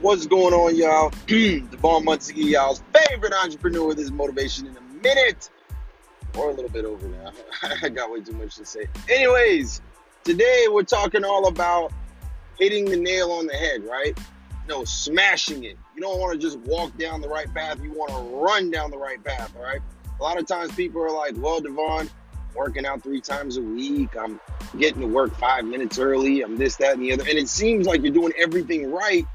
What's going on, y'all? Devon Muncie, y'all's favorite entrepreneur. with his motivation in a minute, or a little bit over now. I got way too much to say. Anyways, today we're talking all about hitting the nail on the head, right? No, smashing it. You don't want to just walk down the right path. You want to run down the right path, all right? A lot of times people are like, well, Devon, working out three times a week. I'm getting to work five minutes early. I'm this, that, and the other. And it seems like you're doing everything right,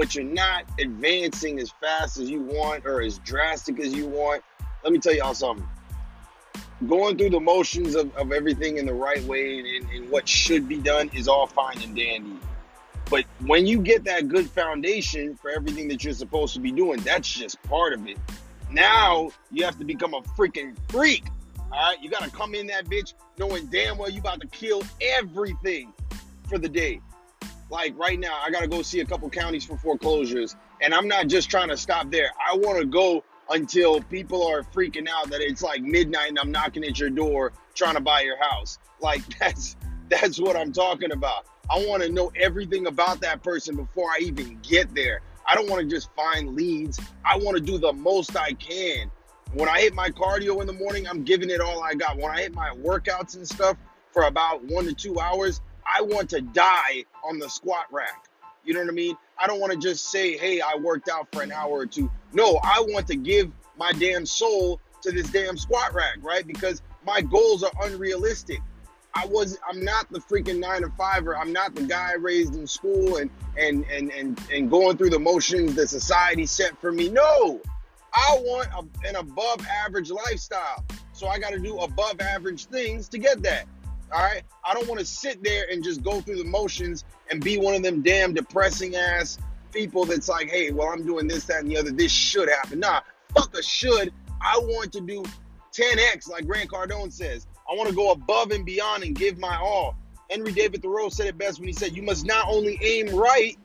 but you're not advancing as fast as you want or as drastic as you want. Let me tell y'all something. Going through the motions of, of everything in the right way and, and what should be done is all fine and dandy. But when you get that good foundation for everything that you're supposed to be doing, that's just part of it. Now you have to become a freaking freak all right, you gotta come in that bitch knowing damn well you about to kill everything for the day. Like right now, I gotta go see a couple counties for foreclosures, and I'm not just trying to stop there. I want to go until people are freaking out that it's like midnight and I'm knocking at your door trying to buy your house. Like that's that's what I'm talking about. I want to know everything about that person before I even get there. I don't want to just find leads. I want to do the most I can when I hit my cardio in the morning, I'm giving it all I got. When I hit my workouts and stuff for about one to two hours, I want to die on the squat rack. You know what I mean? I don't want to just say, hey, I worked out for an hour or two. No, I want to give my damn soul to this damn squat rack, right? Because my goals are unrealistic. I was I'm not the freaking nine to fiver. I'm not the guy raised in school and and and and and going through the motions that society set for me. No, I want a, an above average lifestyle. So I got to do above average things to get that. All right. I don't want to sit there and just go through the motions and be one of them damn depressing ass people that's like, hey, well, I'm doing this, that, and the other. This should happen. Nah, fuck a should. I want to do 10x, like Grant Cardone says. I want to go above and beyond and give my all. Henry David Thoreau said it best when he said, You must not only aim right,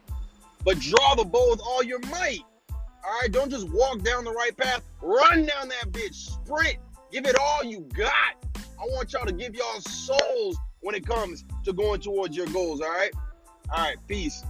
but draw the bow with all your might. All right, don't just walk down the right path. Run down that bitch. Sprint. Give it all you got. I want y'all to give y'all souls when it comes to going towards your goals. All right. All right. Peace.